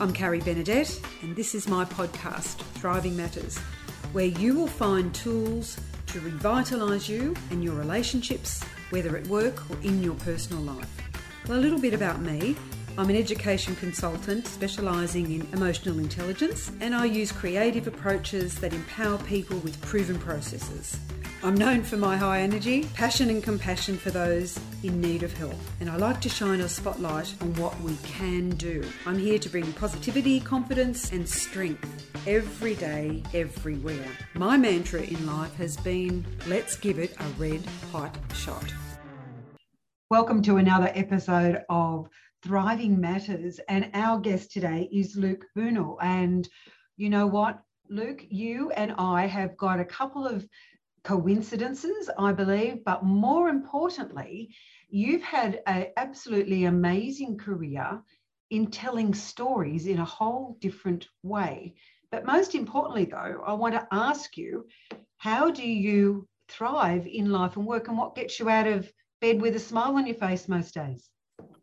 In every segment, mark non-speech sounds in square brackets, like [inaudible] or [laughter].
I'm Carrie Benedette, and this is my podcast, Thriving Matters, where you will find tools to revitalise you and your relationships, whether at work or in your personal life. Well, a little bit about me. I'm an education consultant specialising in emotional intelligence, and I use creative approaches that empower people with proven processes. I'm known for my high energy, passion, and compassion for those in need of help, and I like to shine a spotlight on what we can do. I'm here to bring positivity, confidence, and strength every day, everywhere. My mantra in life has been let's give it a red hot shot. Welcome to another episode of Thriving Matters. And our guest today is Luke Boonell. And you know what, Luke, you and I have got a couple of coincidences, I believe, but more importantly, you've had an absolutely amazing career in telling stories in a whole different way. But most importantly, though, I want to ask you how do you thrive in life and work, and what gets you out of bed with a smile on your face most days?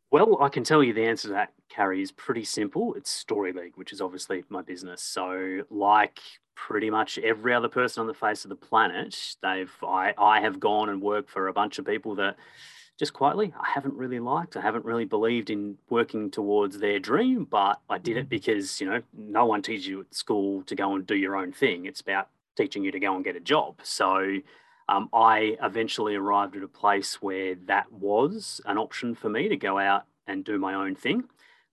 Well, I can tell you the answer to that, Carrie, is pretty simple. It's Story League, which is obviously my business. So, like pretty much every other person on the face of the planet, they've I, I have gone and worked for a bunch of people that just quietly I haven't really liked. I haven't really believed in working towards their dream, but I did it mm. because, you know, no one teaches you at school to go and do your own thing. It's about teaching you to go and get a job. So um, I eventually arrived at a place where that was an option for me to go out and do my own thing.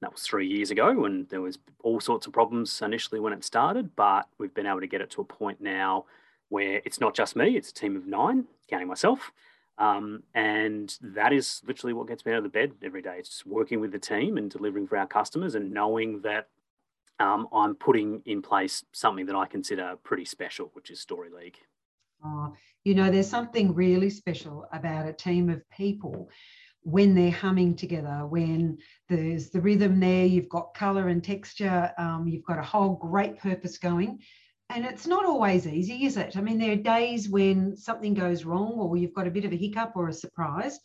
That was three years ago, and there was all sorts of problems initially when it started, but we've been able to get it to a point now where it's not just me; it's a team of nine, counting myself, um, and that is literally what gets me out of the bed every day. It's just working with the team and delivering for our customers, and knowing that um, I'm putting in place something that I consider pretty special, which is Story League. Oh, you know, there's something really special about a team of people when they're humming together, when there's the rhythm there, you've got colour and texture, um, you've got a whole great purpose going. And it's not always easy, is it? I mean, there are days when something goes wrong or you've got a bit of a hiccup or a surprise.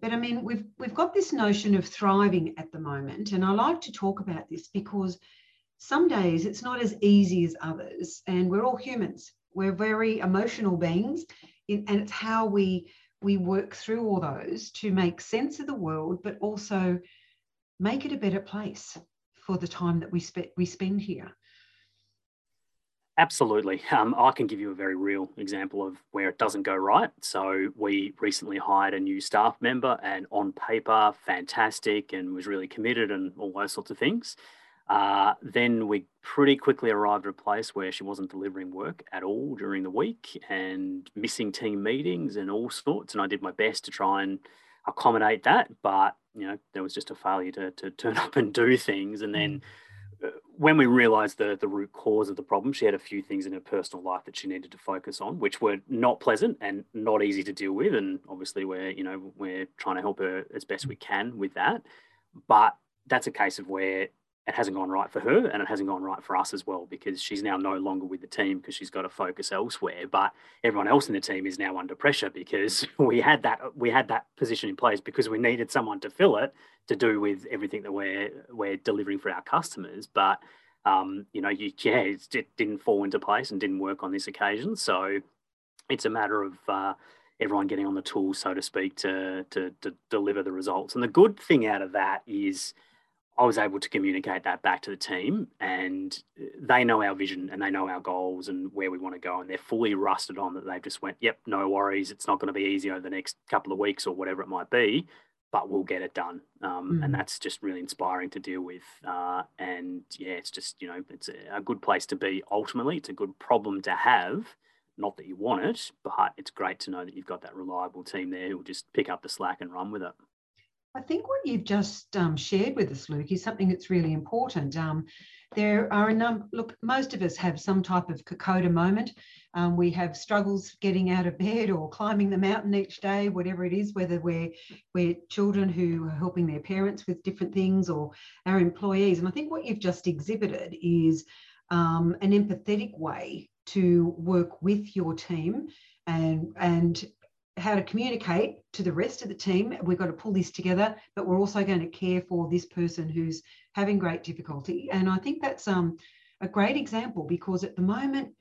But I mean, we've we've got this notion of thriving at the moment, and I like to talk about this because some days it's not as easy as others, and we're all humans. We're very emotional beings, and it's how we we work through all those to make sense of the world, but also make it a better place for the time that we, spe- we spend here. Absolutely. Um, I can give you a very real example of where it doesn't go right. So, we recently hired a new staff member, and on paper, fantastic and was really committed and all those sorts of things. Uh, then we pretty quickly arrived at a place where she wasn't delivering work at all during the week and missing team meetings and all sorts. And I did my best to try and accommodate that, but you know there was just a failure to, to [laughs] turn up and do things. And then uh, when we realised the the root cause of the problem, she had a few things in her personal life that she needed to focus on, which were not pleasant and not easy to deal with. And obviously, we're you know we're trying to help her as best we can with that. But that's a case of where it hasn't gone right for her and it hasn't gone right for us as well because she's now no longer with the team because she's got to focus elsewhere. But everyone else in the team is now under pressure because [laughs] we had that we had that position in place because we needed someone to fill it to do with everything that we're we're delivering for our customers. But um, you know you, yeah it didn't fall into place and didn't work on this occasion. So it's a matter of uh, everyone getting on the tools so to speak to, to to deliver the results. And the good thing out of that is I was able to communicate that back to the team, and they know our vision and they know our goals and where we want to go, and they're fully rusted on that. They've just went, "Yep, no worries. It's not going to be easy over the next couple of weeks or whatever it might be, but we'll get it done." Um, mm. And that's just really inspiring to deal with. Uh, and yeah, it's just you know, it's a, a good place to be. Ultimately, it's a good problem to have. Not that you want it, but it's great to know that you've got that reliable team there who will just pick up the slack and run with it. I think what you've just um, shared with us, Luke, is something that's really important. Um, there are a number, look, most of us have some type of Kokoda moment. Um, we have struggles getting out of bed or climbing the mountain each day, whatever it is, whether we're, we're children who are helping their parents with different things or our employees. And I think what you've just exhibited is um, an empathetic way to work with your team and, and how to communicate to the rest of the team. We've got to pull this together, but we're also going to care for this person who's having great difficulty. And I think that's um, a great example because at the moment,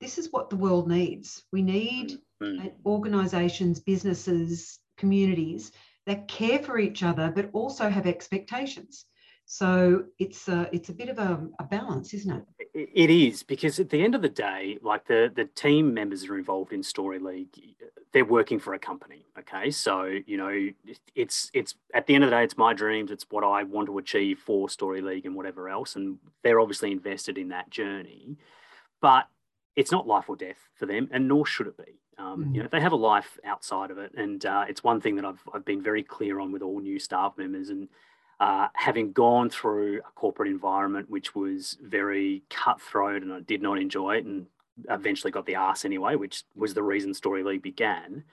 this is what the world needs. We need mm-hmm. organizations, businesses, communities that care for each other, but also have expectations. So it's a, it's a bit of a, a, balance, isn't it? It is because at the end of the day, like the the team members that are involved in Story League, they're working for a company. Okay, so you know it's it's at the end of the day, it's my dreams. It's what I want to achieve for Story League and whatever else, and they're obviously invested in that journey. But it's not life or death for them, and nor should it be. Um, mm. You know, they have a life outside of it, and uh, it's one thing that I've I've been very clear on with all new staff members and uh, having gone through a corporate environment which was very cutthroat and I did not enjoy it and eventually got the arse anyway, which was the reason Story League began.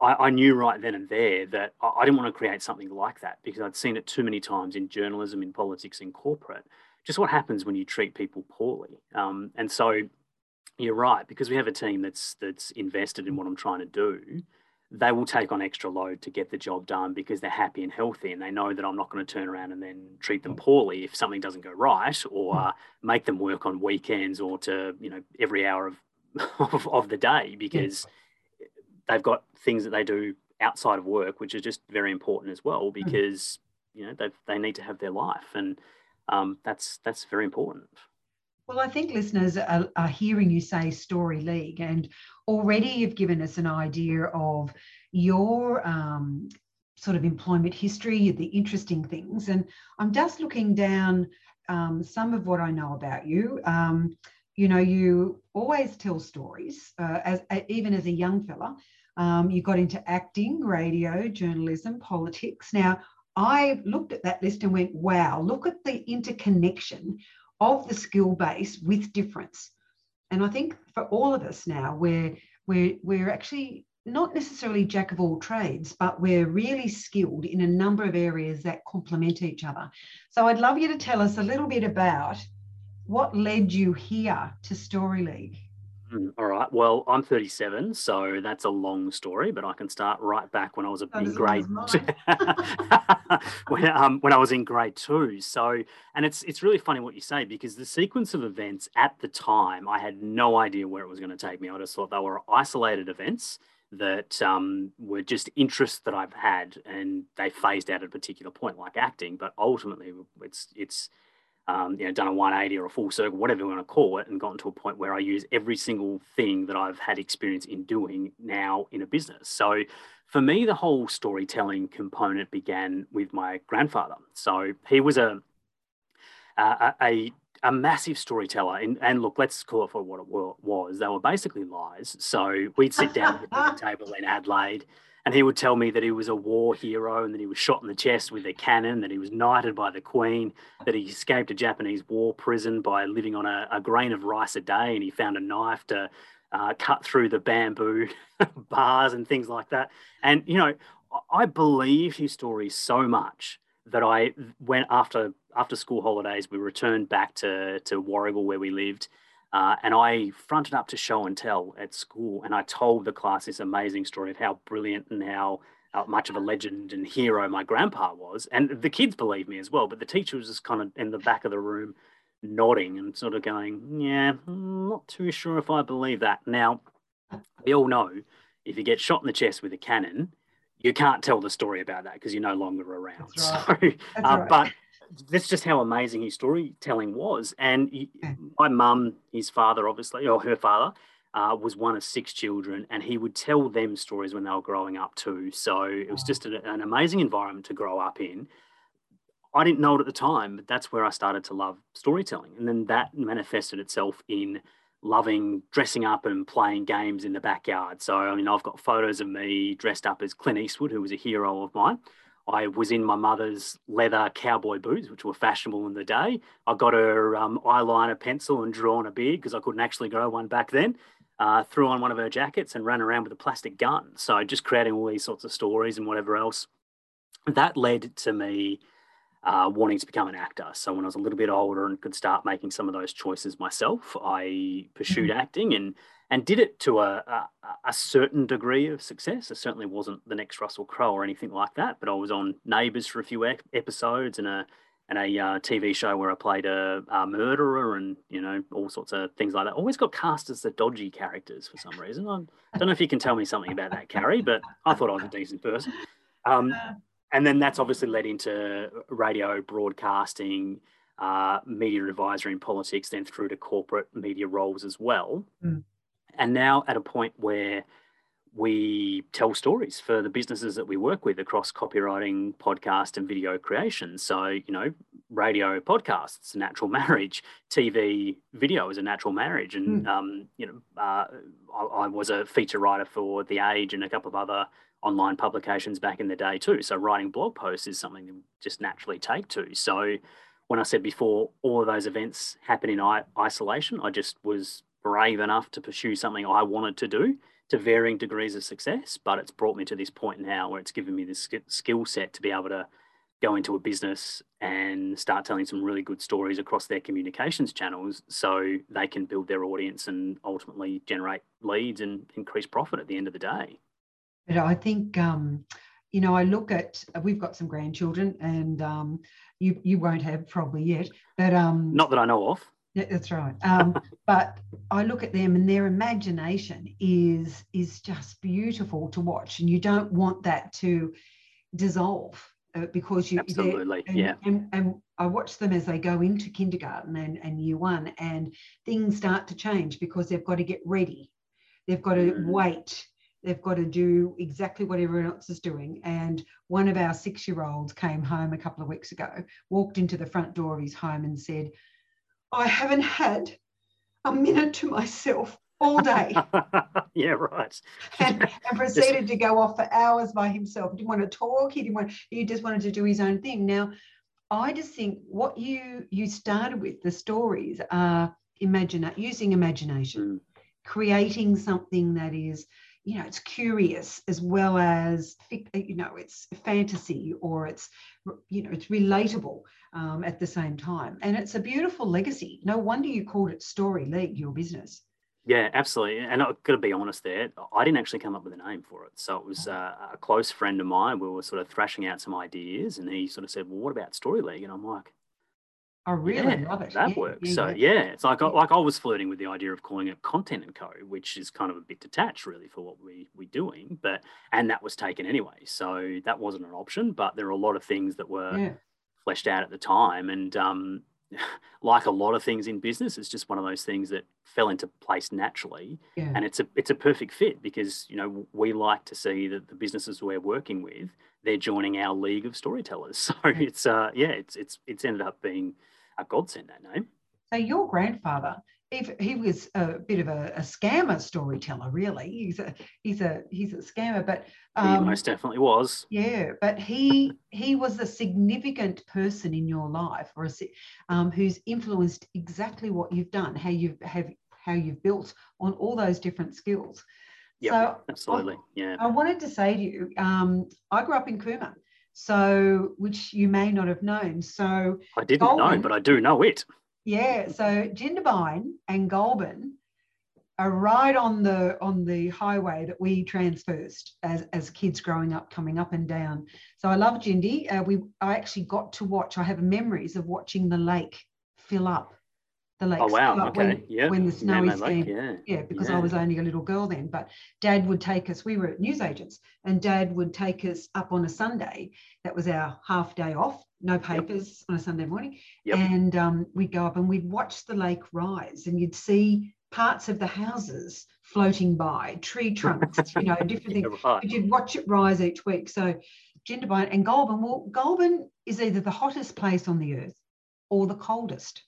I, I, knew right then and there that I, I didn't want to create something like that because I'd seen it too many times in journalism, in politics, in corporate. Just what happens when you treat people poorly. Um, and so you're right because we have a team that's that's invested in what I'm trying to do they will take on extra load to get the job done because they're happy and healthy and they know that I'm not going to turn around and then treat them poorly if something doesn't go right or uh, make them work on weekends or to, you know, every hour of, [laughs] of, of the day because they've got things that they do outside of work, which is just very important as well hmm. because, you know, they they need to have their life and um, that's, that's very important. Well, I think listeners are, are, hearing you say Story League, and already you've given us an idea of your um, sort of employment history, the interesting things. And I'm just looking down um, some of what I know about you. Um, you know, you always tell stories, uh, as even as a young fella. Um, you got into acting, radio, journalism, politics. Now, I looked at that list and went, wow, look at the interconnection of the skill base with difference. And I think for all of us now, we're we're we're actually not necessarily jack of all trades, but we're really skilled in a number of areas that complement each other. So I'd love you to tell us a little bit about what led you here to Story League. Hmm, all right. Well, I'm 37, so that's a long story, but I can start right back when I was in grade [laughs] when um, when I was in grade two. So, and it's it's really funny what you say because the sequence of events at the time, I had no idea where it was going to take me. I just thought they were isolated events that um, were just interests that I've had, and they phased out at a particular point, like acting. But ultimately, it's it's um, you know, done a 180 or a full circle, whatever you want to call it, and gotten to a point where I use every single thing that I've had experience in doing now in a business. So for me, the whole storytelling component began with my grandfather. So he was a a, a, a massive storyteller. And, and look, let's call it for what it was. They were basically lies. So we'd sit down at the [laughs] table in Adelaide and he would tell me that he was a war hero and that he was shot in the chest with a cannon, that he was knighted by the Queen, that he escaped a Japanese war prison by living on a, a grain of rice a day, and he found a knife to uh, cut through the bamboo [laughs] bars and things like that. And you know, I believe his story so much that I went after after school holidays. We returned back to to Warragul where we lived uh, and I fronted up to show and tell at school, and I told the class this amazing story of how brilliant and how uh, much of a legend and hero my grandpa was. And the kids believed me as well, but the teacher was just kind of in the back of the room nodding and sort of going, Yeah, I'm not too sure if I believe that. Now, we all know if you get shot in the chest with a cannon, you can't tell the story about that because you're no longer around. [laughs] Right. So, uh, right. but that's just how amazing his storytelling was. And he, my mum, his father, obviously, or her father, uh, was one of six children, and he would tell them stories when they were growing up too. So it was just an, an amazing environment to grow up in. I didn't know it at the time, but that's where I started to love storytelling. And then that manifested itself in loving dressing up and playing games in the backyard. So, I mean, I've got photos of me dressed up as Clint Eastwood, who was a hero of mine. I was in my mother's leather cowboy boots, which were fashionable in the day. I got her um, eyeliner pencil and drew on a beard because I couldn't actually grow one back then. Uh, threw on one of her jackets and ran around with a plastic gun. So just creating all these sorts of stories and whatever else. That led to me uh, wanting to become an actor. So when I was a little bit older and could start making some of those choices myself, I pursued mm-hmm. acting and and did it to a, a, a, certain degree of success. It certainly wasn't the next Russell Crowe or anything like that, but I was on Neighbours for a few episodes and a and a uh, TV show where I played a, a, murderer and you know all sorts of things like that. Always got cast as the dodgy characters for some reason. I don't know if you can tell me something about that, Carrie, but I thought I was a decent person. Um, and then that's obviously led into radio broadcasting, uh, media advisory in politics, then through to corporate media roles as well. Mm. And now at a point where we tell stories for the businesses that we work with across copywriting, podcast, and video creation. So, you know, radio podcasts, natural [laughs] marriage, TV video is a natural marriage. And, mm. um, you know, uh, I, I, was a feature writer for The Age and a couple of other online publications back in the day too. So, writing blog posts is something that just naturally take to. So, when I said before, all of those events happen in isolation, I just was brave enough to pursue something I wanted to do to varying degrees of success, but it's brought me to this point now where it's given me this skill set to be able to go into a business and start telling some really good stories across their communications channels so they can build their audience and ultimately generate leads and increase profit at the end of the day. But I think, um, you know, I look at, we've got some grandchildren and um, you, you won't have probably yet, but. Um, Not that I know of. Yeah, that's right. Um, but I look at them and their imagination is is just beautiful to watch, and you don't want that to dissolve uh, because you absolutely and, yeah. And, and I watch them as they go into kindergarten and, and year one, and things start to change because they've got to get ready, they've got to mm. wait. They've got to do exactly what everyone else is doing. And one of our six year olds came home a couple of weeks ago, walked into the front door of his home and said, I haven't had a minute to myself all day. [laughs] yeah, right. and, and [laughs] proceeded to go off for hours by himself. He didn't want to talk. He didn't want. He just wanted to do his own thing. Now, I just think what you you started with the stories are imagine using imagination, mm. creating something that is you know it's curious as well as you know it's fantasy or it's you know it's relatable um, at the same time. And it's a beautiful legacy. No wonder you called it story league your business. Yeah absolutely. And i've got to be honest there i didn't actually come up with a name for it. So it was uh, a close friend of mine we were sort of thrashing out some ideas and he sort of said well what about story league? And i'm like I really yeah, love it. That yeah, works. Yeah, so yeah. it's like like I was flirting with the idea of calling it content and co, which is kind of a bit detached really for what we we're doing. But and that was taken anyway, so that wasn't an option. But there are a lot of things that were fleshed out at the time, and um, [laughs] like a lot of things in business, it's just one of those things that fell into place naturally, and it's a it's a perfect fit because you know we like to see that the businesses we're working with they're joining our league of storytellers. [laughs] So it's uh yeah, it's it's it's ended up being a godsend that name. So your grandfather, if he was a bit of a, a, scammer storyteller, really, he's a he's a he's a scammer, but um, he most definitely was. Yeah, but he he was a significant person in your life, or a, um, who's influenced exactly what you've done, how you've have how you've built on all those different skills. Yeah, so absolutely. Yeah. I wanted to say to you, um, I grew up in Cooma. So, which you may not have known. So, I didn't Goulburn, know, but I do know it. Yeah. So, Jindabyne and Goulburn are right on the on the highway that we transversed as, as kids growing up, coming up and down. So, I love Jindy. Uh, we I actually got to watch. I have memories of watching the lake fill up the lake. Oh wow! Okay, when, yeah. When the snowy came, yeah, yeah, because yeah. I was only a little girl then. But Dad would take us. We were newsagents, and Dad would take us up on a Sunday. That was our half day off. No papers yep. on a Sunday morning, yep. and um, we'd go up and we'd watch the lake rise, and you'd see parts of the houses floating by, tree [laughs] trunks, you know, different things. Right. But you'd watch it rise each week. So Jindabyne and Goulburn. Well, Goulburn is either the hottest place on the earth or the coldest.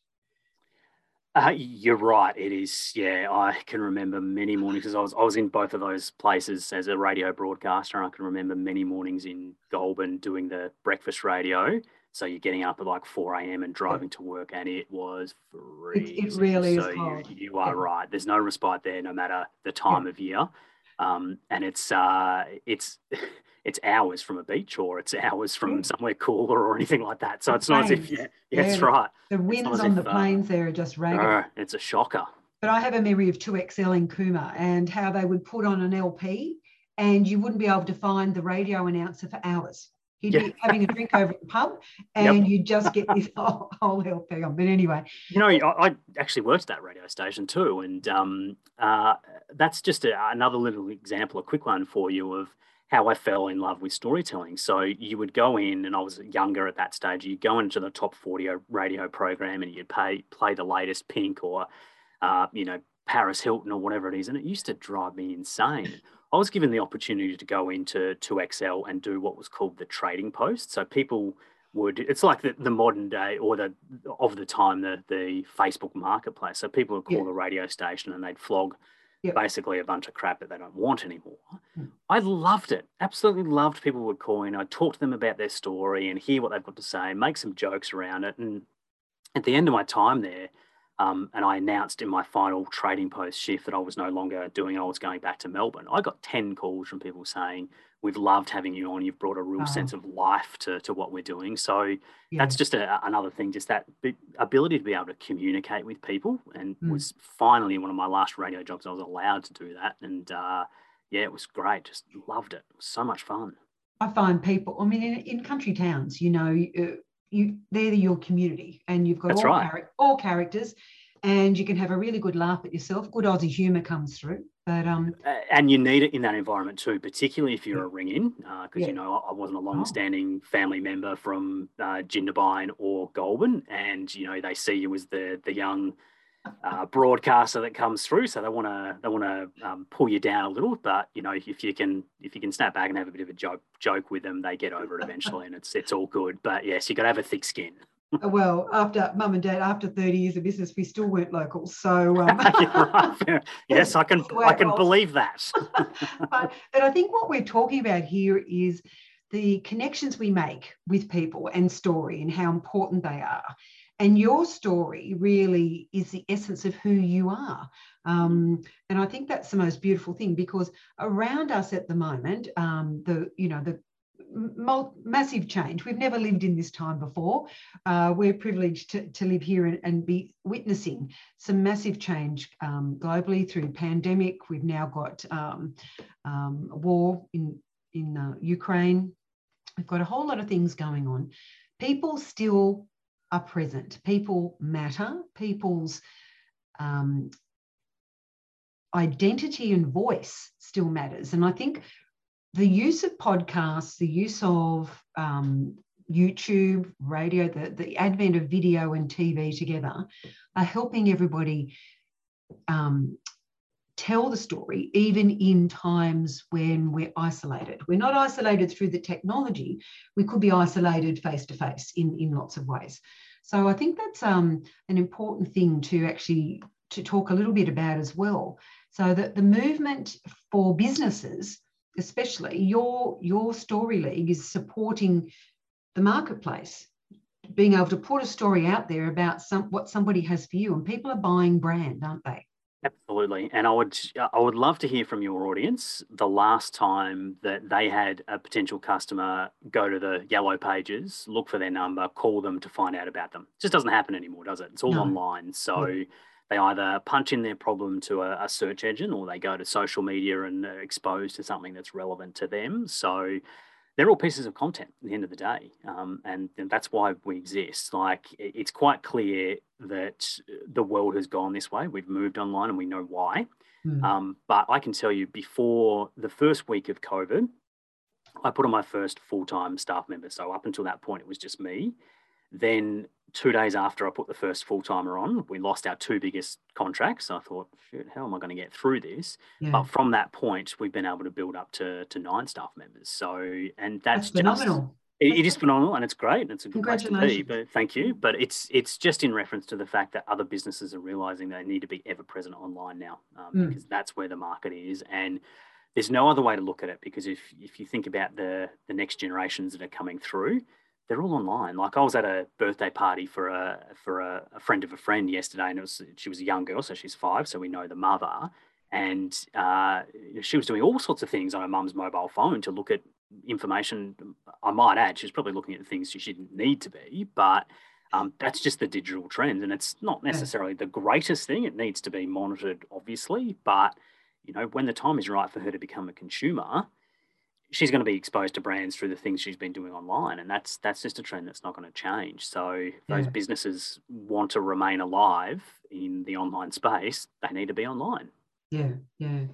Uh, you're right. It is. Yeah, I can remember many mornings because I was I was in both of those places as a radio broadcaster. And I can remember many mornings in Goulburn doing the breakfast radio. So you're getting up at like 4 a.m. and driving to work, and it was freezing. It, it really so is hard. You, you are yeah. right. There's no respite there, no matter the time yeah. of year. Um, and it's uh, it's [laughs] it's hours from a beach or it's hours from somewhere cooler or anything like that. So the it's plains. not as if yeah, yeah, that's right. The winds on if, the uh, plains uh, there are just ragged. Uh, it's a shocker. but I have a memory of 2XL in Cooma and how they would put on an LP and you wouldn't be able to find the radio announcer for hours. He'd yeah. be having a drink over at the pub [laughs] and yep. you'd just get this [laughs] whole, whole LP on. But anyway. You know, I, I actually worked at that radio station too. And um, uh, that's just a, another little example, a quick one for you of how I fell in love with storytelling. So you would go in, and I was younger at that stage. You'd go into the top forty radio program, and you'd pay, play the latest Pink or, uh, you know, Paris Hilton or whatever it is, and it used to drive me insane. I was given the opportunity to go into 2XL and do what was called the trading post. So people would it's like the, the modern day or the of the time the the Facebook marketplace. So people would call yeah. the radio station and they'd flog yep. basically a bunch of crap that they don't want anymore. Mm. I loved it. Absolutely loved people would call in. I'd talk to them about their story and hear what they've got to say, make some jokes around it. And at the end of my time there, um, and I announced in my final trading post shift that I was no longer doing it. I was going back to Melbourne. I got 10 calls from people saying, We've loved having you on. You've brought a real oh. sense of life to, to what we're doing. So yeah. that's just a, another thing, just that ability to be able to communicate with people. And mm. was finally one of my last radio jobs. I was allowed to do that. And uh, yeah, it was great. Just loved it. it so much fun. I find people, I mean, in, in country towns, you know, uh, you they're your community and you've got all, right. char- all characters and you can have a really good laugh at yourself. Good Aussie humour comes through. But um, and you need it in that environment too, particularly if you're yeah. a ring in, because uh, yeah. you know I wasn't a oh. long-standing oh. family member from uh, Jindabyne or Goulburn, and you know they see you as the the young uh, broadcaster that comes through, so they want to they want to um, pull you down a little. But you know if you can if you can snap back and have a bit of a joke joke with them, they get over it eventually, and it's it's all good. But yes, you got to have a thick skin. Uh, well, after mum and dad, after 30 years of business, we still weren't locals. So um, [laughs] [laughs] yes, I can I can believe that. [laughs] but, but I think what we're talking about here is the connections we make with people and story and how important they are. And your story really is the essence of who you are. Um, and I think that's the most beautiful thing because around us at the moment, um, the you know the massive change. We've never lived in this time before. Uh, we're privileged to, to live here and, and, be witnessing some massive change um, globally through pandemic. We've now got um, um, war in, in uh, Ukraine. We've got a whole lot of things going on. People still are present. People matter. People's um, identity and voice still matters. And I think the use of podcasts, the use of um, YouTube, radio, the, the advent of video and TV together are helping everybody um, tell the story, even in times when we're isolated. We're not isolated through the technology, we could be isolated face to face in, in lots of ways. So I think that's um, an important thing to actually to talk a little bit about as well. So that the movement for businesses especially your your story league is supporting the marketplace being able to put a story out there about some what somebody has for you and people are buying brand aren't they? Absolutely. And i would i would love to hear from your audience the last time that they had a potential customer go to the yellow pages look for their number call them to find out about them. It just doesn't happen anymore does it? It's all no. online. So yeah they either punch in their problem to a, a, search engine or they go to social media and are exposed to something that's relevant to them. So they're all pieces of content at the end of the day. Um, and, and, that's why we exist. Like it's quite clear that the world has gone this way. We've moved online and we know why. Mm. Um, but I can tell you before the first week of COVID, I put on my first full time staff member. So up until that point, it was just me. Then two days after I put the first full timer on, we lost our two biggest contracts. I thought, shoot, how am I going to get through this? Yeah. But from that point, we've been able to build up to, to nine staff members. So, and that's, that's phenomenal. Just, it, it is phenomenal and it's great. And it's a good place to be. But thank you. But it's it's just in reference to the fact that other businesses are realizing they need to be ever present online now um, mm. because that's where the market is. And there's no other way to look at it because if if you think about the the next generations that are coming through they're all online. Like I was at a birthday party for a for a, a, friend of a friend yesterday, and it was she was a young girl, so she's five, so we know the mother, and uh, she was doing all sorts of things on her mum's mobile phone to look at information. I might add, she's probably looking at things she didn't need to be, but um, that's just the digital trend, and it's not necessarily the greatest thing. It needs to be monitored, obviously, but you know, when the time is right for her to become a consumer, she's going to be exposed to brands through the things she's been doing online, and that's that's just a trend that's not going to change. So those yeah. businesses want to remain alive in the online space. They need to be online. Yeah, yeah.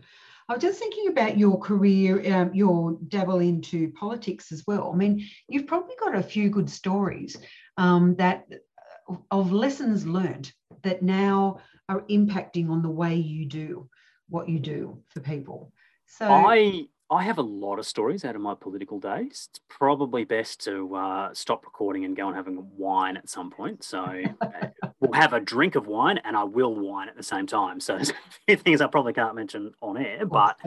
I was just thinking about your career, um, your dabble into politics as well. I mean, you've probably got a few good stories um, that of lessons learned that now are impacting on the way you do what you do for people. So I I have a lot of stories out of my political days. It's probably best to uh, stop recording and go and having wine at some point. So uh, [laughs] we'll have a drink of wine, and I will wine at the same time. So there's a few things I probably can't mention on air, but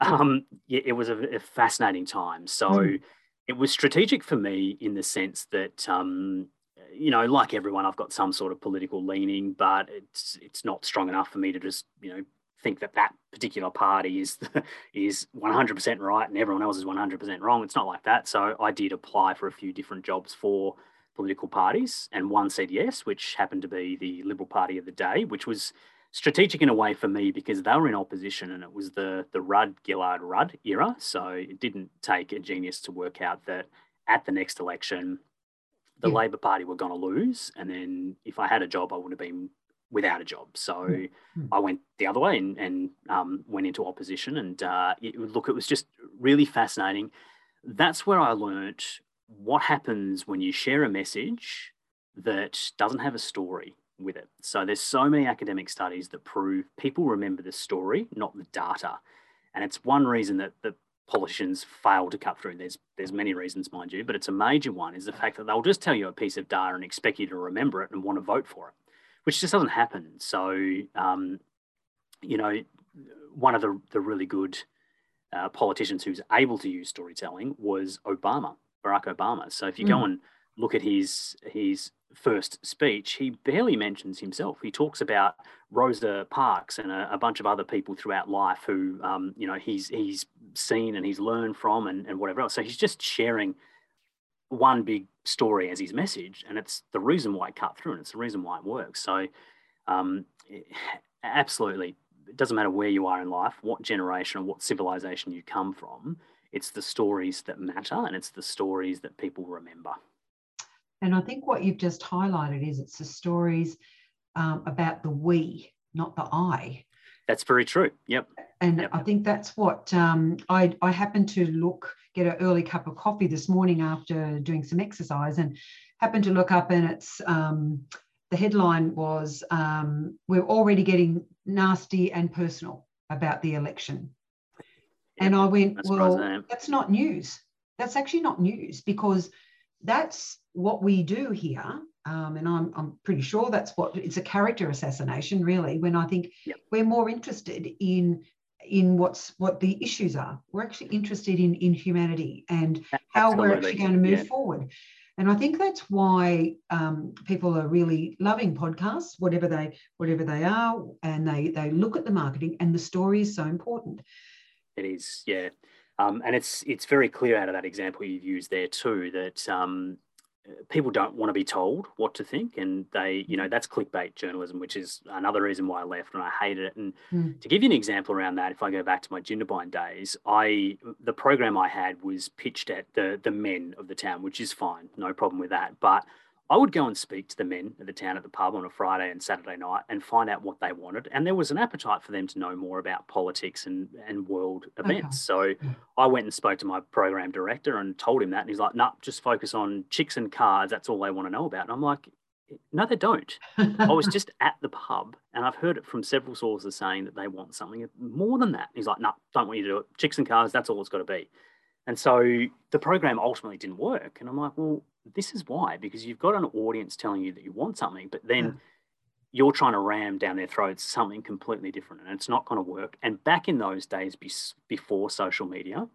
um, yeah, it was a, a fascinating time. So mm. it was strategic for me in the sense that. Um, you know, like everyone, I've got some sort of political leaning, but it's it's not strong enough for me to just you know think that that particular party is [laughs] is 100% right and everyone else is 100% wrong. It's not like that. So I did apply for a few different jobs for political parties, and one said yes, which happened to be the Liberal Party of the day, which was strategic in a way for me because they were in opposition and it was the the Rudd Gillard Rudd era. So it didn't take a genius to work out that at the next election, the yeah. Labor Party were going to lose, and then if I had a job, I would have been without a job. So mm-hmm. I went the other way and, and um, went into opposition. And uh, it, look, it was just really fascinating. That's where I learnt what happens when you share a message that doesn't have a story with it. So there's so many academic studies that prove people remember the story, not the data. And it's one reason that the politicians fail to cut through. There's there's many reasons, mind you, but it's a major one is the fact that they'll just tell you a piece of data and expect you to remember it and want to vote for it which just doesn't happen. So, um, you know, one of the, the really good uh, politicians who's able to use storytelling was Obama, Barack Obama. So if you mm. go hmm. and look at his his first speech, he barely mentions himself. He talks about Rosa Parks and a, a bunch of other people throughout life who, um, you know, he's he's seen and he's learned from and, and whatever else. So he's just sharing one big story as his message, and it's the reason why it cut through, and it's the reason why it works. So, um, absolutely, it doesn't matter where you are in life, what generation or what civilization you come from. It's the stories that matter, and it's the stories that people remember. And I think what you've just highlighted is it's the stories um, about the we, not the I. That's very true. Yep. And yep. I think that's what um, I, I happened to look, get an early cup of coffee this morning after doing some exercise and happened to look up and it's um, the headline was um, we're already getting nasty and personal about the election. and I went, that's well, that's not news. That's actually not news because that's what we do here um, and I'm, I'm pretty sure that's what it's a character assassination, really. When I think yep. we're more interested in in what's what the issues are. We're actually interested in in humanity and how Absolutely. we're actually going to move yeah. forward. And I think that's why um, people are really loving podcasts, whatever they whatever they are, and they they look at the marketing and the story is so important. It is, yeah. Um, and it's it's very clear out of that example you've used there too that um, people don't want to be told what to think and they you know that's clickbait journalism which is another reason why i left and i hated it and mm. to give you an example around that if i go back to my jindabyne days i the program i had was pitched at the the men of the town which is fine no problem with that but I would go and speak to the men at the town at the pub on a Friday and Saturday night and find out what they wanted. And there was an appetite for them to know more about politics and, and world events. Okay. So I went and spoke to my program director and told him that. And he's like, no, nah, just focus on chicks and cars. That's all they want to know about. And I'm like, no, they don't. I was just at the pub and I've heard it from several sources saying that they want something more than that. He's like, no, nah, don't want you to do it. Chicks and cars, that's all it's got to be. And so the program ultimately didn't work. And I'm like, well, this is why, because you've got an audience telling you that you want something, but then yeah. you're trying to ram down their throats something completely different and it's not going to work. And back in those days be- before social media,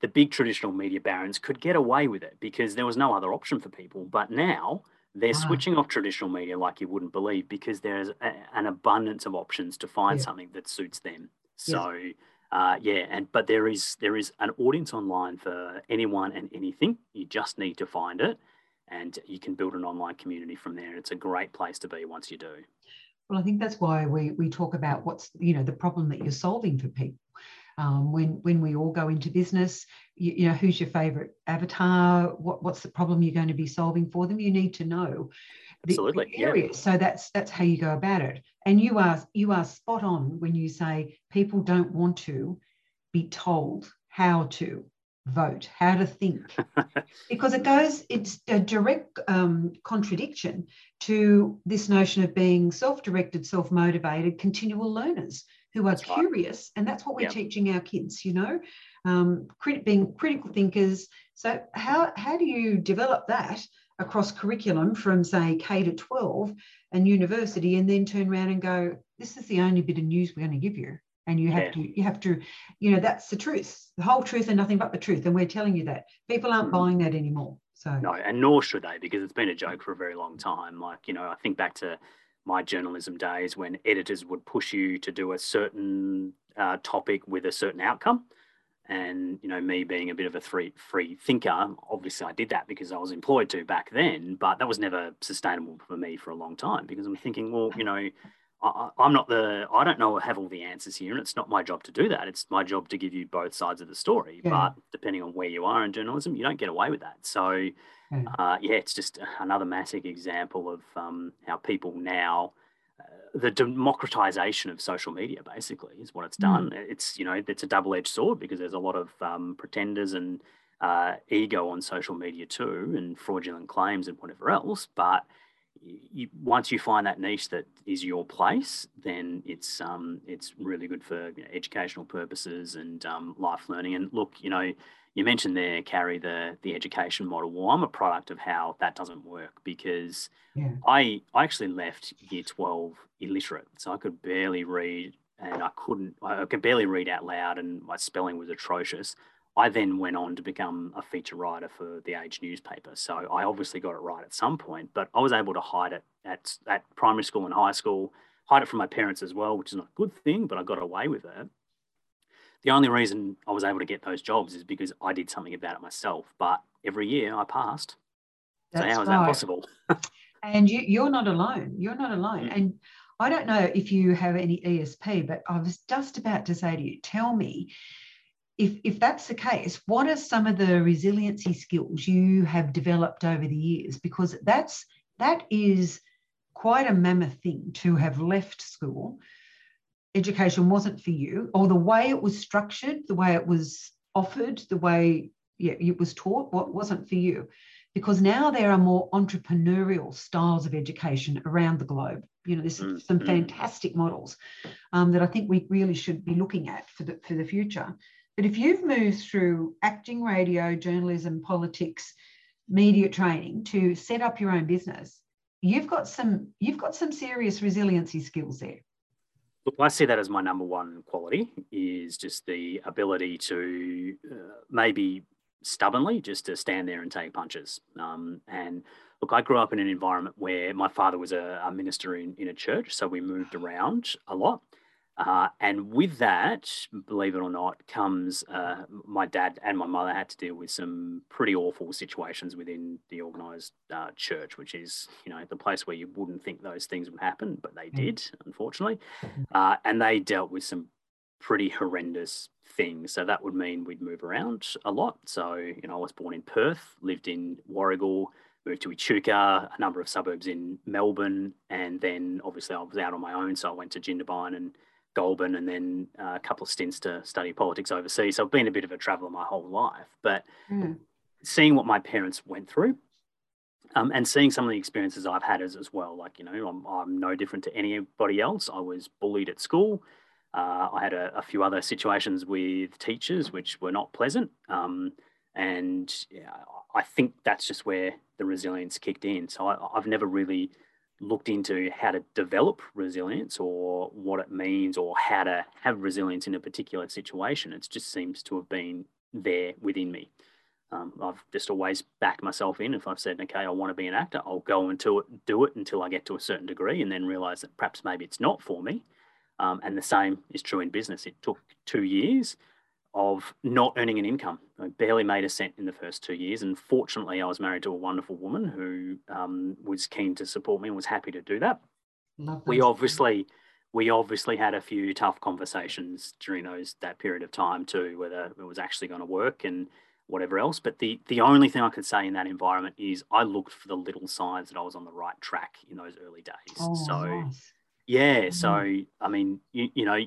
the big traditional media barons could get away with it because there was no other option for people. But now they're wow. switching off traditional media like you wouldn't believe because there's a, an abundance of options to find yeah. something that suits them. So, yes uh, yeah, and but there is there is an audience online for anyone and anything. You just need to find it, and you can build an online community from there. It's a great place to be once you do. Well, I think that's why we, we talk about what's, you know, the problem that you're solving for people. Um, when when we all go into business, you, you know, who's your favorite avatar? What, what's the problem you're going to be solving for them? You need to know Absolutely, the areas. Yeah. So that's that's how you go about it. And you are you are spot on when you say people don't want to be told how to vote, how to think, [laughs] because it goes, it's a direct um, contradiction to this notion of being self directed, self motivated, continual learners who are that's curious. Right. And that's what we're teaching our kids, you know, um, crit- being critical thinkers. So, how, how do you develop that? Across curriculum from say K to 12 and university and then turn around and go this is the only bit of news we're going to give you. And you have yeah. to you have to you know that's the truth. The whole truth and nothing but the truth. And we're telling you that. People aren't mm. buying that anymore. So no and nor should they because it's been a joke for a very long time. Like you know i think back to my journalism days when editors would push you to do a certain uh, topic with a certain outcome and you know me being a bit of a free free thinker obviously i did that because i was employed to back then but that was never sustainable for me for a long time because i'm thinking well you know I, am not the I don't know have all the answers here, and it's not my job to do that. It's my job to give you both sides of the story. Yeah. But depending on where you are in journalism, you don't get away with that. So, yeah, uh, yeah it's just another massive example of um, how people now. The democratization of social media basically is what it's hmm. done. Mm. It's you know it's a double-edged sword because there's a lot of um, pretenders and uh, ego on social media too, and fraudulent claims and whatever else. But you, once you find that niche that is your place, then it's um, it's really good for you know, educational purposes and um, life learning. And look, you know, you mentioned there, Carrie, the the education model. Well, I'm a product of how that doesn't work because yeah. I I actually left year twelve illiterate, so I could barely read and I couldn't I could barely read out loud, and my spelling was atrocious. I then went on to become a feature writer for the Age newspaper. So I obviously got it right at some point, but I was able to hide it at, at primary school and high school, hide it from my parents as well, which is not a good thing, but I got away with it. The only reason I was able to get those jobs is because I did something about it myself. But every year I passed. That's so how is right. that possible? [laughs] and you, are not alone. You're not alone. Mm. And I don't know if you have any ESP, but I was just about to say to you, tell me if, if that's the case, what are some of the resiliency skills you have developed over the years? Because that's that is quite a mammoth thing to have left school. Education wasn't for you, or the way it was structured, the way it was offered, the way yeah, it was taught, what wasn't for you. Because now there are more entrepreneurial styles of education around the globe. You know, there's mm-hmm. some fantastic models um, that I think we really should be looking at for the for the future. But if you've moved through acting, radio, journalism, politics, media training to set up your own business, you've got some you've got some serious resiliency skills there. Look, I see that as my number one quality is just the ability to uh, maybe stubbornly just to stand there and take punches. Um, and look, I grew up in an environment where my father was a, a minister in, in a church, so we moved around a lot. Uh, and with that, believe it or not, comes uh, my dad and my mother had to deal with some pretty awful situations within the organised uh, church, which is, you know, the place where you wouldn't think those things would happen, but they mm. did, unfortunately. Mm-hmm. Uh, and they dealt with some pretty horrendous things. So that would mean we'd move around a lot. So, you know, I was born in Perth, lived in Warragul, moved to Echuca, a number of suburbs in Melbourne, and then obviously I was out on my own, so I went to Jindabyne and Goulburn and then uh, a couple of stints to study politics overseas. So I've been a bit of a traveller my whole life. But mm. seeing what my parents went through um, and seeing some of the experiences I've had as, as well, like, you know, I'm, I'm no different to anybody else. I was bullied at school. Uh, I had a, a, few other situations with teachers which were not pleasant. Um, and yeah, I think that's just where the resilience kicked in. So I, I've never really looked into how to develop resilience or what it means or how to have resilience in a particular situation. It just seems to have been there within me. Um, I've just always backed myself in. If I've said, okay, I want to be an actor, I'll go into it, do it until I get to a certain degree and then realize that perhaps maybe it's not for me. Um, and the same is true in business. It took two years. Of not earning an income. I barely made a cent in the first two years. And fortunately, I was married to a wonderful woman who um, was keen to support me and was happy to do that. we obviously we obviously had a few tough conversations during those that period of time too, whether it was actually going to work and whatever else. But the the only thing I could say in that environment is I looked for the little signs that I was on the right track in those early days. Oh, so nice. yeah, mm-hmm. so I mean, you, you know,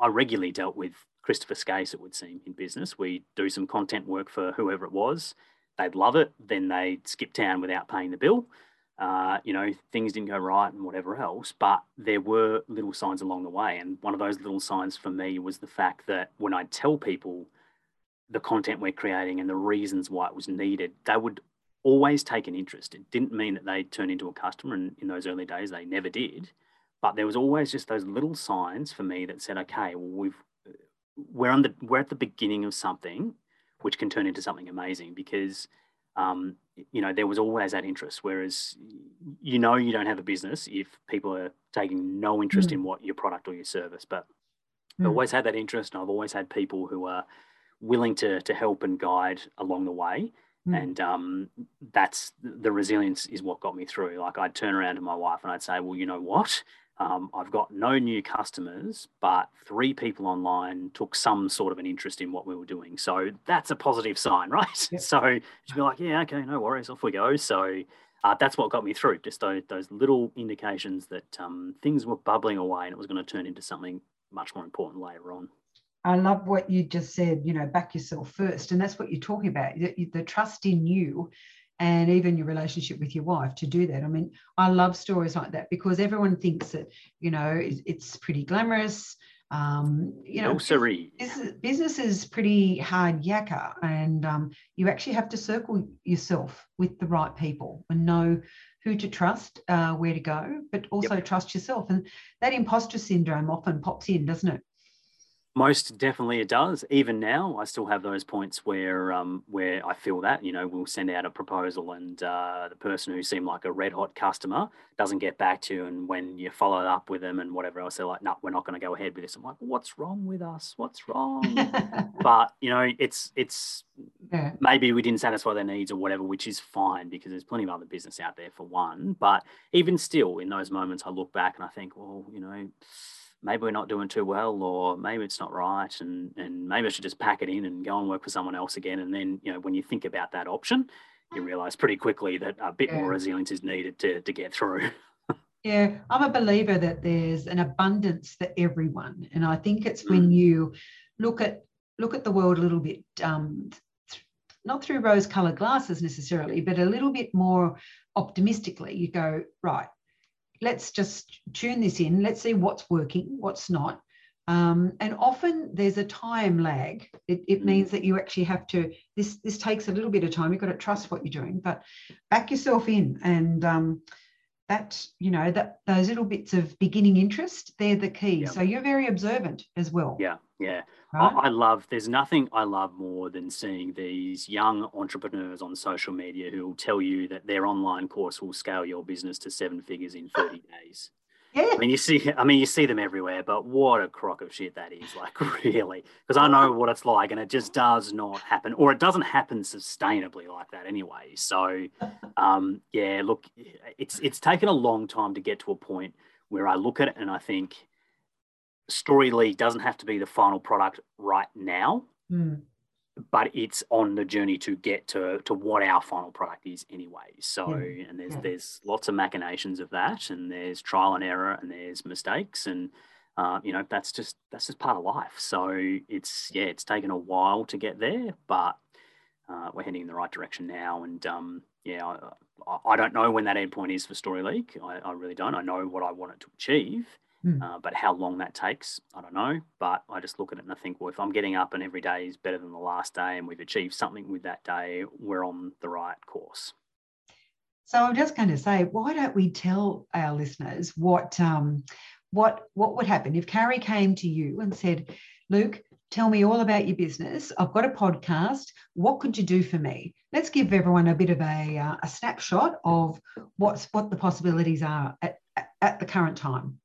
I regularly dealt with Christopher Skase, it would seem, in business. We do some content work for whoever it was. They'd love it. Then they'd skip town without paying the bill. Uh, you know, things didn't go right and whatever else, but there were little signs along the way. And one of those little signs for me was the fact that when I'd tell people the content we're creating and the reasons why it was needed, they would always take an interest. It didn't mean that they'd turn into a customer. And in those early days, they never did. But there was always just those little signs for me that said, okay, well, we've we're on the we're at the beginning of something which can turn into something amazing because um, you know there was always that interest whereas you know you don't have a business if people are taking no interest mm. in what your product or your service but mm. i've always had that interest and i've always had people who are willing to to help and guide along the way mm. and um, that's the resilience is what got me through like i'd turn around to my wife and i'd say well you know what um, I've got no new customers, but three people online took some sort of an interest in what we were doing. So that's a positive sign, [laughs] right? Yep. So she'd be like, yeah, okay, no worries, off we go. So uh, that's what got me through, just those, those little indications that um, things were bubbling away and it was going to turn into something much more important later on. I love what you just said, you know, back yourself first. And that's what you're talking about the, the trust in you and even your relationship with your wife to do that. I mean, I love stories like that because everyone thinks that, you know, it's pretty glamorous. Um, you know, business, business is pretty hard yakka, and um, you actually have to circle yourself with the right people and know who to trust, uh, where to go, but also yep. trust yourself. And that imposter syndrome often pops in, doesn't it? Most definitely, it does. Even now, I still have those points where um, where I feel that you know we'll send out a proposal and uh, the person who seemed like a red hot customer doesn't get back to you, and when you follow up with them and whatever else, they're like, "No, we're not going to go ahead with this." I'm like, "What's wrong with us? What's wrong?" [laughs] but you know, it's it's yeah. maybe we didn't satisfy their needs or whatever, which is fine because there's plenty of other business out there for one. But even still, in those moments, I look back and I think, well, you know maybe we're not doing too well or maybe it's not right and and maybe I should just pack it in and go and work for someone else again and then you know when you think about that option you realize pretty quickly that a bit yeah. more resilience is needed to to get through yeah I'm a believer that there's an abundance for everyone and I think it's when mm. you look at look at the world a little bit um, not through rose colored glasses necessarily but a little bit more optimistically you go right let's just tune this in. Let's see what's working, what's not. Um, and often there's a time lag. It, it, mm. means that you actually have to. This this takes a little bit of time. You've got to trust what you're doing, but back yourself in, and um, that you know that those little bits of beginning interest, they're the key. So you're very observant as well. Yeah, yeah. Right? I, I, love, there's nothing I love more than seeing these young entrepreneurs on social media who will tell you that their online course will scale your business to seven figures in 30 [gasps] days. Yeah. I mean, you see, I mean, you see them everywhere, but what a crock of shit that is, like, [laughs] really. Because I know what it's like, and it just does not happen, or it doesn't happen sustainably like that anyway. So, um, yeah, look, it's it's taken a long time to get to a point where I look at it and I think, Story League doesn't have to be the final product right now, mm. But it's on the journey to get to, to what our final product is anyway. So, yeah. and there's yeah. there's lots of machinations of that, and there's trial and error, and there's mistakes, and uh, you know that's just that's just part of life. So it's yeah, it's taken a while to get there, but uh, we're heading in the right direction now, and um, yeah, I, I, don't know when that endpoint is for Story League. I, I really don't. I know what I want it to achieve Mm. Uh, but how long that takes, I don't know. But I just look at it and I think, well, if I'm getting up and every day is better than the last day and we've achieved something with that day, we're on the right course. So I'm just going to say, why don't we tell our listeners what um, what what would happen if Carrie came to you and said, Luke, tell me all about your business. I've got a podcast. What could you do for me? Let's give everyone a bit of a, uh, a snapshot of what's what the possibilities are at, at the current time.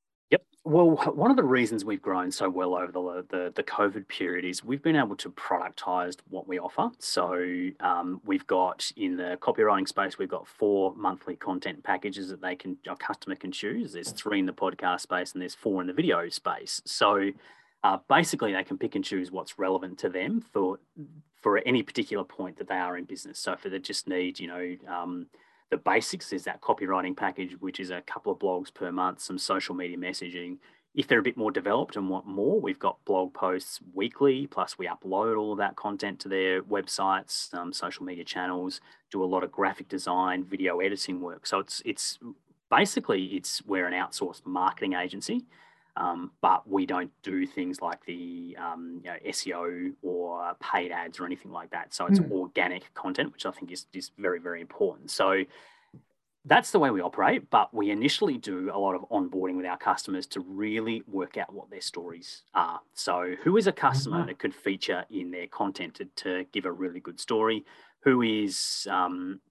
Well, one of the reasons we've grown so well over the, the, the COVID period is we've been able to productize what we offer. So um, we've got in the copywriting space, we've got four monthly content packages that they can a customer can choose. There's three in the podcast space and there's four in the video space. So uh, basically, they can pick and choose what's relevant to them for for any particular point that they are in business. So if they just need, you know. Um, the basics is that copywriting package, which is a couple of blogs per month, some social media messaging. If they're a bit more developed and want more, we've got blog posts weekly, plus we upload all of that content to their websites, um, social media channels, do a lot of graphic design, video editing work. So it's it's basically it's we're an outsourced marketing agency um, but we don't do things like the um, you know, SEO or paid ads or anything like that. So it's mm. organic content, which I think is, is very, very important. So that's the way we operate. But we initially do a lot of onboarding with our customers to really work out what their stories are. So, who is a customer mm-hmm. that could feature in their content to, to give a really good story? Who is um,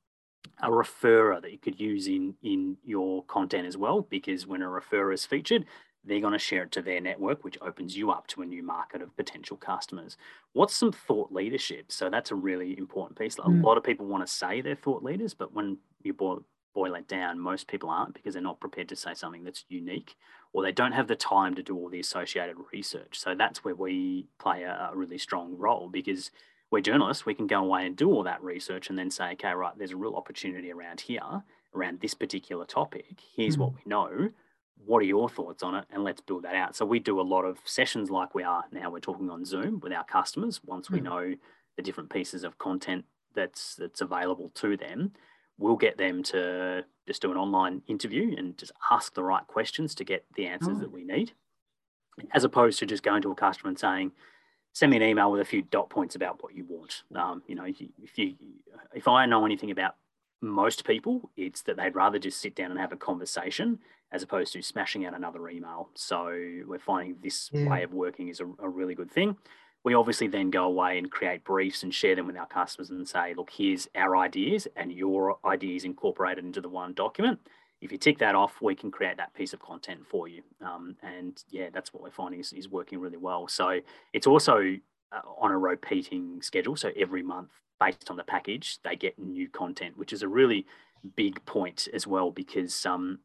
a referrer that you could use in in your content as well because when a referrer is featured they're going to share it to their network, which opens you up to a new market of potential customers. What's some thought leadership? So that's a really important piece. A mm. lot of people want to say they're thought leaders, but when you boil, boil it down, most people aren't because they're not prepared to say something that's unique or they don't have the time to do all the associated research. So that's where we play a, a really strong role because we're journalists, we can go away and do all that research and then say, okay, right, there's a real opportunity around here, around this particular topic. Here's mm. what we know what are your thoughts on it and let's build that out so we do a lot of sessions like we are now we're talking on zoom with our customers once we hmm. know the different pieces of content that's that's available to them we'll get them to just do an online interview and just ask the right questions to get the answers oh. that we need as opposed to just going to a customer and saying send me an email with a few dot points about what you want um, you know if you if i know anything about most people it's that they'd rather just sit down and have a conversation as opposed to smashing out another email. So we're finding this yeah. way of working is a, a, really good thing. We obviously then go away and create briefs and share them with our customers and say, look, here's our ideas and your ideas incorporated into the one document. If you tick that off, we can create that piece of content for you. Um, and yeah, that's what we're finding is, is working really well. So it's also uh, on a repeating schedule. So every month, based on the package, they get new content, which is a really big point as well because um,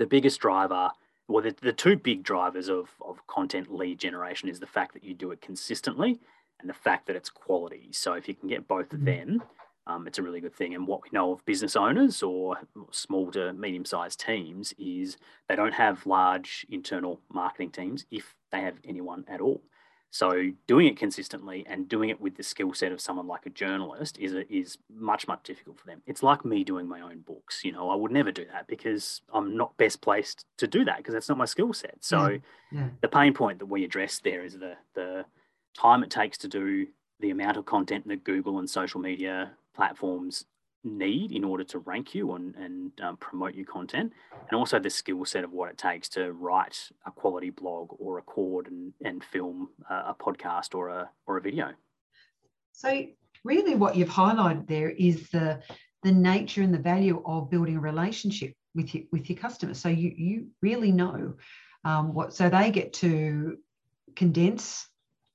the biggest driver, well, the, the two big drivers of, of content lead generation is the fact that you do it consistently and the fact that it's quality. So if you can get both of mm-hmm. them, um, it's a really good thing. And what we know of business owners or small to medium sized teams is they don't have large internal marketing teams if they have anyone at all. So doing it consistently and doing it with the skill set of someone like a journalist is a, is much much difficult for them. It's like me doing my own books. You know, I would never do that because I'm not best placed to do that because that's not my skill set. So yeah. Yeah. the pain point that we address there is the the time it takes to do the amount of content that Google and social media platforms need in order to rank you and, and um, promote your content, and also the skill set of what it takes to write a quality blog or record and, and film a, a podcast or a, or a video. So, really, what you've highlighted there is the, the nature and the value of building a relationship with your, with your customers. So, you, you really know um, what, so they get to condense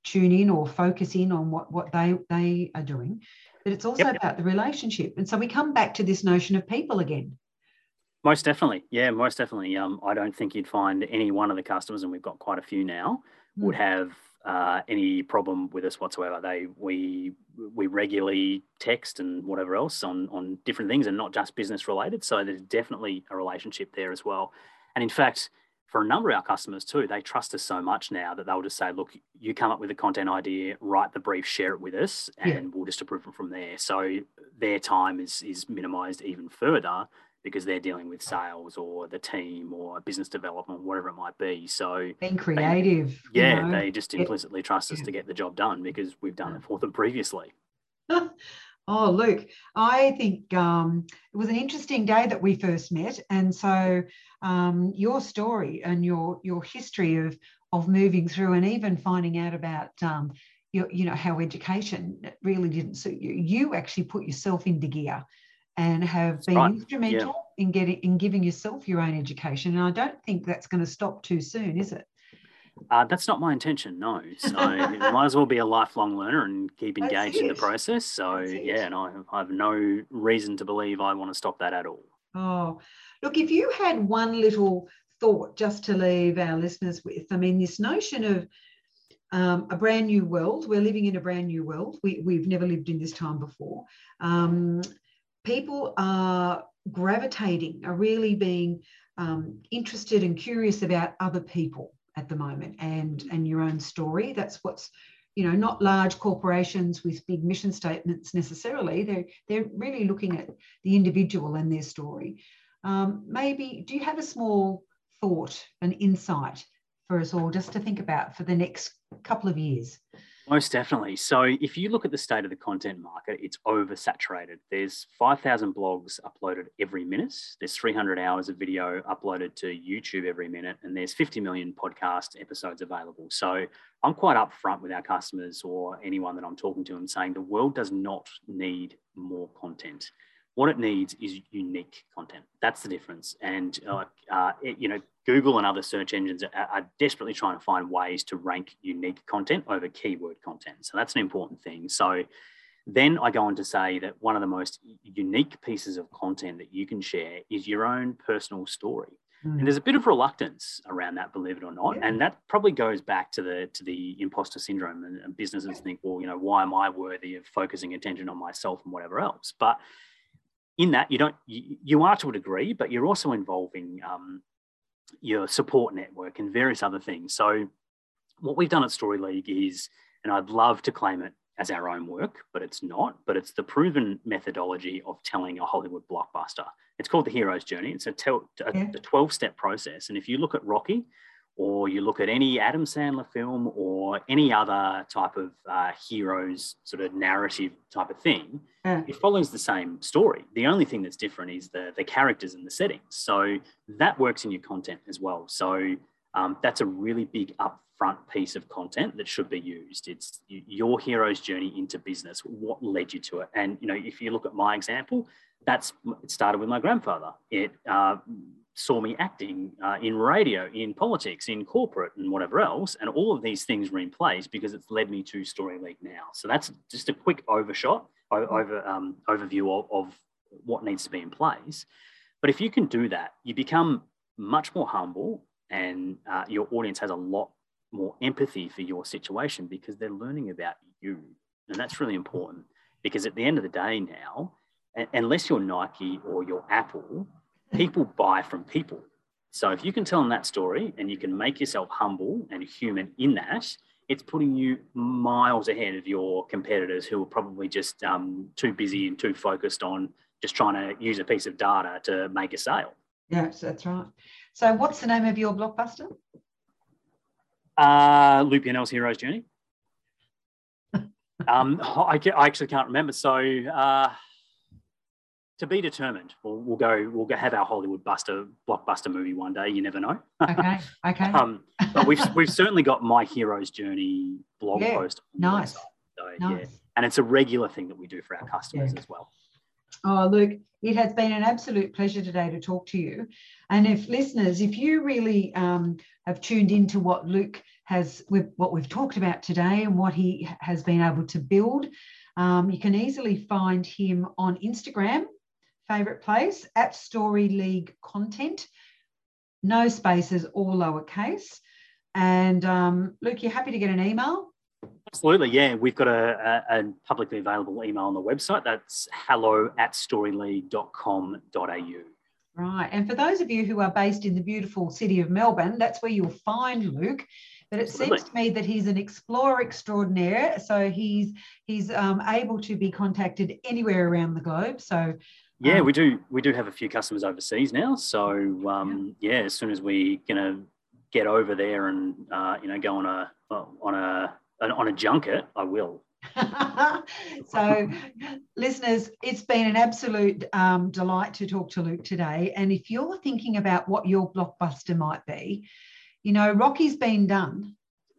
tune in or focus in on what, what they, they are doing but it's also yep. about the relationship. And so we come back to this notion of people again. Most definitely. Yeah, most definitely. Um, I don't think you'd find any one of the customers, and we've got quite a few now, mm. would have uh, any problem with us whatsoever. They we we regularly text and whatever else on on different things, and not just business related. So there's definitely a relationship there as well. And in fact, for a number of our customers too, they trust us so much now that they'll just say, look, you come up with a content idea, write the brief, share it with us, and yeah. we'll just approve it from there. So their time is is minimized even further because they're dealing with sales or the team or business development, whatever it might be. So being creative. They, yeah, you know? they just implicitly trust us yeah. to get the job done because we've done it for them previously. [laughs] Oh, Luke, I think um, it was an interesting day that we first met, and so um, your story and your your history of of moving through, and even finding out about um, your, you know how education really didn't suit you. You actually put yourself into gear, and have That's been right. instrumental in getting in giving yourself your own education, and I don't think that's going to stop too soon, is it? Uh, that's not my intention, no. [laughs] So might as well be a lifelong learner and keep engaged in the process. So yeah, and I, I have no reason to believe I want to stop that at all. Oh, look, if you had one little thought just to leave our listeners with, I mean, this notion of um, a brand new world. We're living in a brand new world. We, we've never lived in this time before. Um, people are gravitating, are really being um, interested and curious about other people at the moment and, and your own story. That's what's, you know, not large corporations with big mission statements necessarily. They're, they're really looking at the individual and their story. Um, maybe, do you have a small thought, an insight for us all just to think about for the next couple of years? Most definitely. So, if you look at the state of the content market, it's oversaturated. There's 5,000 blogs uploaded every minute. There's 300 hours of video uploaded to YouTube every minute, and there's 50 million podcast episodes available. So, I'm quite upfront with our customers or anyone that I'm talking to and saying the world does not need more content. What it needs is unique content. That's the difference. And uh, uh, it, you know, Google and other search engines are, are, desperately trying to find ways to rank unique content over keyword content. So that's an important thing. So then I go on to say that one of the most unique pieces of content that you can share is your own personal story. Mm. And there's a bit of reluctance around that, believe it or not. Yeah. And that probably goes back to the to the imposter syndrome and, and businesses think, well, you know, why am I worthy of focusing attention on myself and whatever else? But in that you don't you, you, are to a degree but you're also involving um, your support network and various other things. So what we've done at story league is and i'd love to claim it as our own work but it's not but it's the proven methodology of telling a hollywood blockbuster. It's called the hero's journey. It's a, a, a 12 step process. And if you look at rocky or you look at any Adam Sandler film or any other type of uh, heroes sort of narrative type of thing, yeah. it follows the same story. The only thing that's different is the, the characters and the settings. So that works in your content as well. So um, that's a really big upfront piece of content that should be used. It's your hero's journey into business. What led you to it? And you know, if you look at my example, that's it started with my grandfather. It uh, saw me acting uh, in radio, in politics, in corporate, and whatever else. And all of these things were in place because it's led me to Story League now. So that's just a quick overshot, over um, overview of, of what needs to be in place. But if you can do that, you become much more humble, and uh, your audience has a lot more empathy for your situation because they're learning about you, and that's really important. Because at the end of the day, now, unless you're Nike or you're Apple, people buy from people. So if you can tell them that story and you can make yourself humble and human in that, it's putting you miles ahead of your competitors who are probably just um, too busy and too focused on just trying to use a piece of data to make a sale. Yes, that's right. So, what's the name of your blockbuster? Uh, Luke Pianell's Hero's Journey. [laughs] um, I, I, actually can't remember. So, uh, to be determined. We'll, we'll go. We'll go have our Hollywood buster blockbuster movie one day. You never know. Okay. [laughs] Okay. um, but we've we've certainly got my hero's journey blog yeah, post. nice. So, nice. Yeah, and it's a regular thing that we do for our customers yeah. as well. Oh, Luke, it has been an absolute pleasure today to talk to you. And if listeners, if you really um, have tuned into what Luke has, what we've talked about today and what he has been able to build, um, you can easily find him on Instagram favourite place at Story League Content. No spaces, all lowercase. And um, Luke, you're happy to get an email? Absolutely, yeah. We've got a, a, a, publicly available email on the website. That's hello at storyleague.com.au. Right. And for those of you who are based in the beautiful city of Melbourne, that's where you'll find Luke. But it Absolutely. seems to me that he's an explorer extraordinaire. So he's he's um, able to be contacted anywhere around the globe. So yeah, um, we do. We do have a few customers overseas now. So um, yeah. yeah. as soon as we gonna get over there and uh, you know go on a on a on a junket, I will. [laughs] so, listeners, it's been an absolute um, delight to talk to Luke today. And if you're thinking about what your blockbuster might be, you know, Rocky's been done.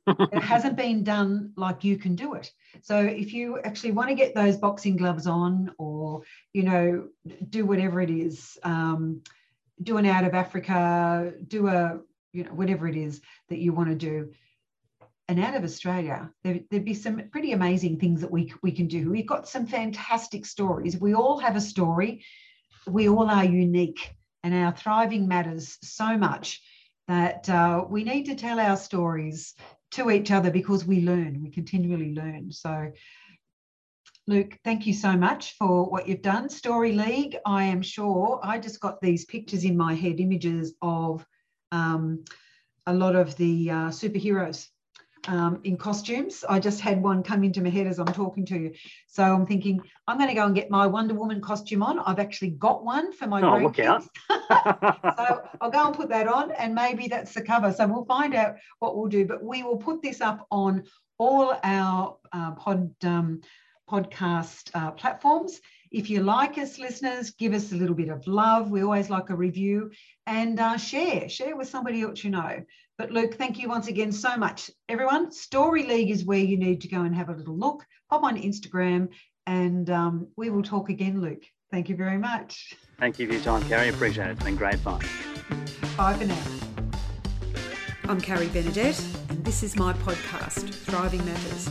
It hasn't been done like you can do it. So if you actually want to get those boxing gloves on, or you know, do whatever it is, um, do an out of Africa, do a you know whatever it is that you want to do. And out of Australia, there, would be some pretty amazing things that we we can do. We've got some fantastic stories. We all have a story. We all are unique, and our thriving matters so much that uh, we need to tell our stories to each other because we learn, we continually learn. So, Luke, thank you so much for what you've done. Story League, I am sure, I just got these pictures in my head, images of um, a lot of the uh, superheroes um, in costumes. I just had one come into my head as I'm talking to you. So I'm thinking, I'm going to go and get my Wonder Woman costume on. I've actually got one for my oh, look out. [laughs] so I'll go and put that on, and maybe that's the cover. So we'll find out what we'll do. But we will put this up on all our uh, pod um, podcast uh, platforms. If you like us, listeners, give us a little bit of love. We always like a review and uh, share, share with somebody else you know. But Luke, thank you once again so much. Everyone, Story League is where you need to go and have a little look. Pop on Instagram and um, we will talk again, Luke. Thank you very much. Thank you for your time, Carrie. Appreciate it. It's been great fun. Bye for now. I'm Carrie Benedette, and this is my podcast, Thriving Matters.